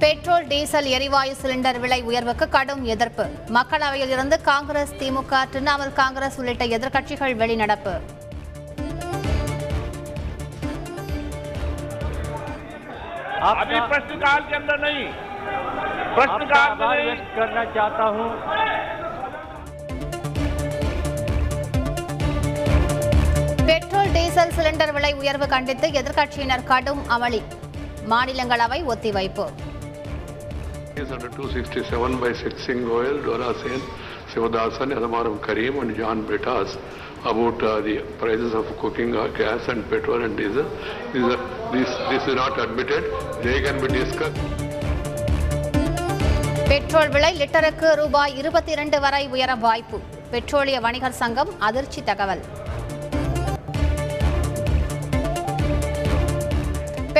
Petrol diesel எரிவாயு cylinder விலை உயர்வுக்கு கடும் எதிர்ப்பு மக்களவையில் இருந்து காங்கிரஸ் திமுக திரிணாமுல் காங்கிரஸ் உள்ளிட்ட எதிர்க்கட்சிகள் வெளிநடப்பு अभी आपका प्रश्नकाल के अंदर नहीं आपका प्रश्नकाल में आभार नहीं व्यक्त करना चाहता हूं பெட்ரோல் டீசல் சிலிண்டர் விலை உயர்வு கண்டித்து எதிர்க்கட்சியினர் கடும் அமளி மாநிலங்களவை ஒத்திவைப்பு is Under 267 by Singh Goyal, Dora Sen, Sivadasan, Adamaram Karim and John Betas about uh, the prices of cooking uh, gas and petrol and diesel. These are, this, this is not admitted. They can be discussed. Petrol விலை லிட்டருக்கு ரூபாய் இருபத்தி இரண்டு வரை உயர வாய்ப்பு பெட்ரோலிய வணிகர் சங்கம் அதிர்ச்சி தகவல்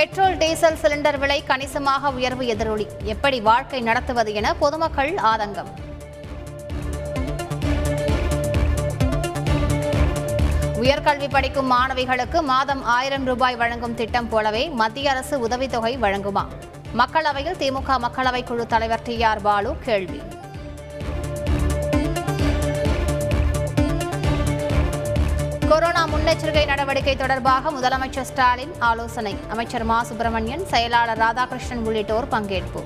பெட்ரோல் டீசல் சிலிண்டர் விலை கணிசமாக உயர்வு எதிரொலி. எப்படி வாழ்க்கை நடத்துவது என பொதுமக்கள் ஆதங்கம். உயர்கல்வி படிக்கும் மாணவிகளுக்கு மாதம் ஆயிரம் ரூபாய் வழங்கும் திட்டம் போலவே மத்திய அரசு உதவித்தொகை வழங்குமா? மக்களவையில் திமுக மக்களவை குழு தலைவர் டி ஆர் பாலு கேள்வி. கொரோனா முன்னெச்சரிக்கை நடவடிக்கை தொடர்பாக முதலமைச்சர் ஸ்டாலின் ஆலோசனை. அமைச்சர் மா. சுப்பிரமணியன் செயலாளர் ராதாகிருஷ்ணன் உள்ளிட்டோர் பங்கேற்பு.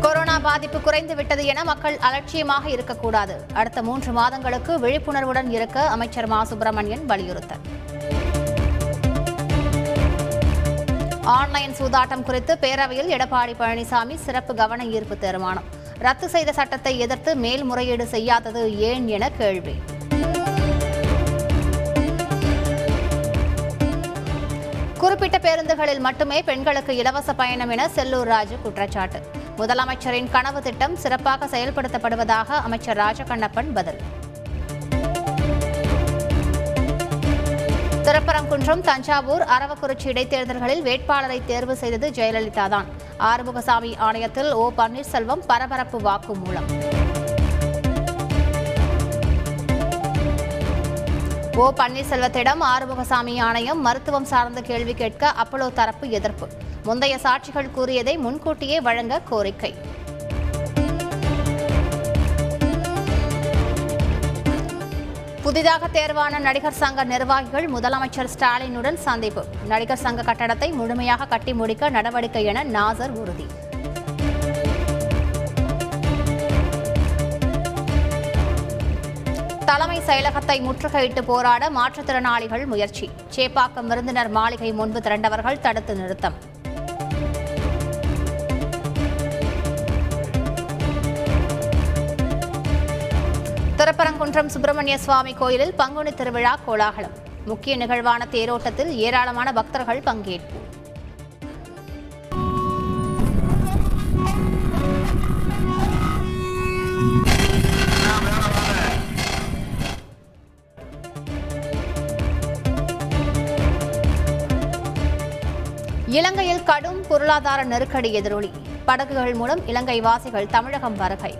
கொரோனா பாதிப்பு குறைந்து விட்டது என மக்கள் அலட்சியமாக இருக்கக்கூடாது. அடுத்த மூன்று மாதங்களுக்கு விழிப்புணர்வுடன் இருக்க அமைச்சர் மா. சுப்பிரமணியன் வலியுறுத்தல். ஆன்லைன் சூதாட்டம் குறித்து பேரவையில் எடப்பாடி பழனிசாமி சிறப்பு கவன ஈர்ப்பு தீர்மானம். ரத்து செய்த சட்டத்தை எதிர்த்து மேல்முறையீடு செய்யாதது ஏன் என கேள்வி. குறிப்பிட்ட பேருந்துகளில் மட்டுமே பெண்களுக்கு இலவச பயணம் என செல்லூர் ராஜு குற்றச்சாட்டு. முதலமைச்சரின் கனவு திட்டம் சிறப்பாக செயல்படுத்தப்படுவதாக அமைச்சர் ராஜகண்ணப்பன் பதில். திருப்பரங்குன்றம் தஞ்சாவூர் அரவக்குறிச்சி இடைத்தேர்தல்களில் வேட்பாளரை தேர்வு செய்தது ஜெயலலிதா தான் ஆறுமுகசாமி ஆணையத்தில் ஓ. பன்னீர்செல்வம் பரபரப்பு வாக்குமூலம். ஓ. பன்னீர்செல்வத்திடம் ஆறுமுகசாமி ஆணையம் மருத்துவம் சார்ந்த கேள்வி கேட்க அப்பலோ தரப்பு எதிர்ப்பு. முந்தைய சாட்சிகள் கூறியதை முன்கூட்டியே வழங்க கோரிக்கை. புதிதாக தேர்வான நடிகர் சங்க நிர்வாகிகள் முதலமைச்சர் ஸ்டாலினுடன் சந்திப்பு. நடிகர் சங்க கட்டடத்தை முழுமையாக கட்டி முடிக்க நடவடிக்கை என நாசர் உறுதி. தலைமை செயலகத்தை முற்றுகையிட்டு போராட மாற்றுத்திறனாளிகள் முயற்சி. சேப்பாக்கம் விருந்தினர் மாளிகை முன்பு திரண்டவர்கள் தடுத்து நிறுத்தம். திருப்பரங்குன்றம் சுப்பிரமணிய சுவாமி கோயிலில் பங்குனி திருவிழா கோலாகலம். முக்கிய நிகழ்வான தேரோட்டத்தில் ஏராளமான பக்தர்கள் பங்கேற்பு. இலங்கையில் கடும் பொருளாதார நெருக்கடி எதிரொலி. படகுகள் மூலம் இலங்கை வாசிகள் தமிழகம் வருகை.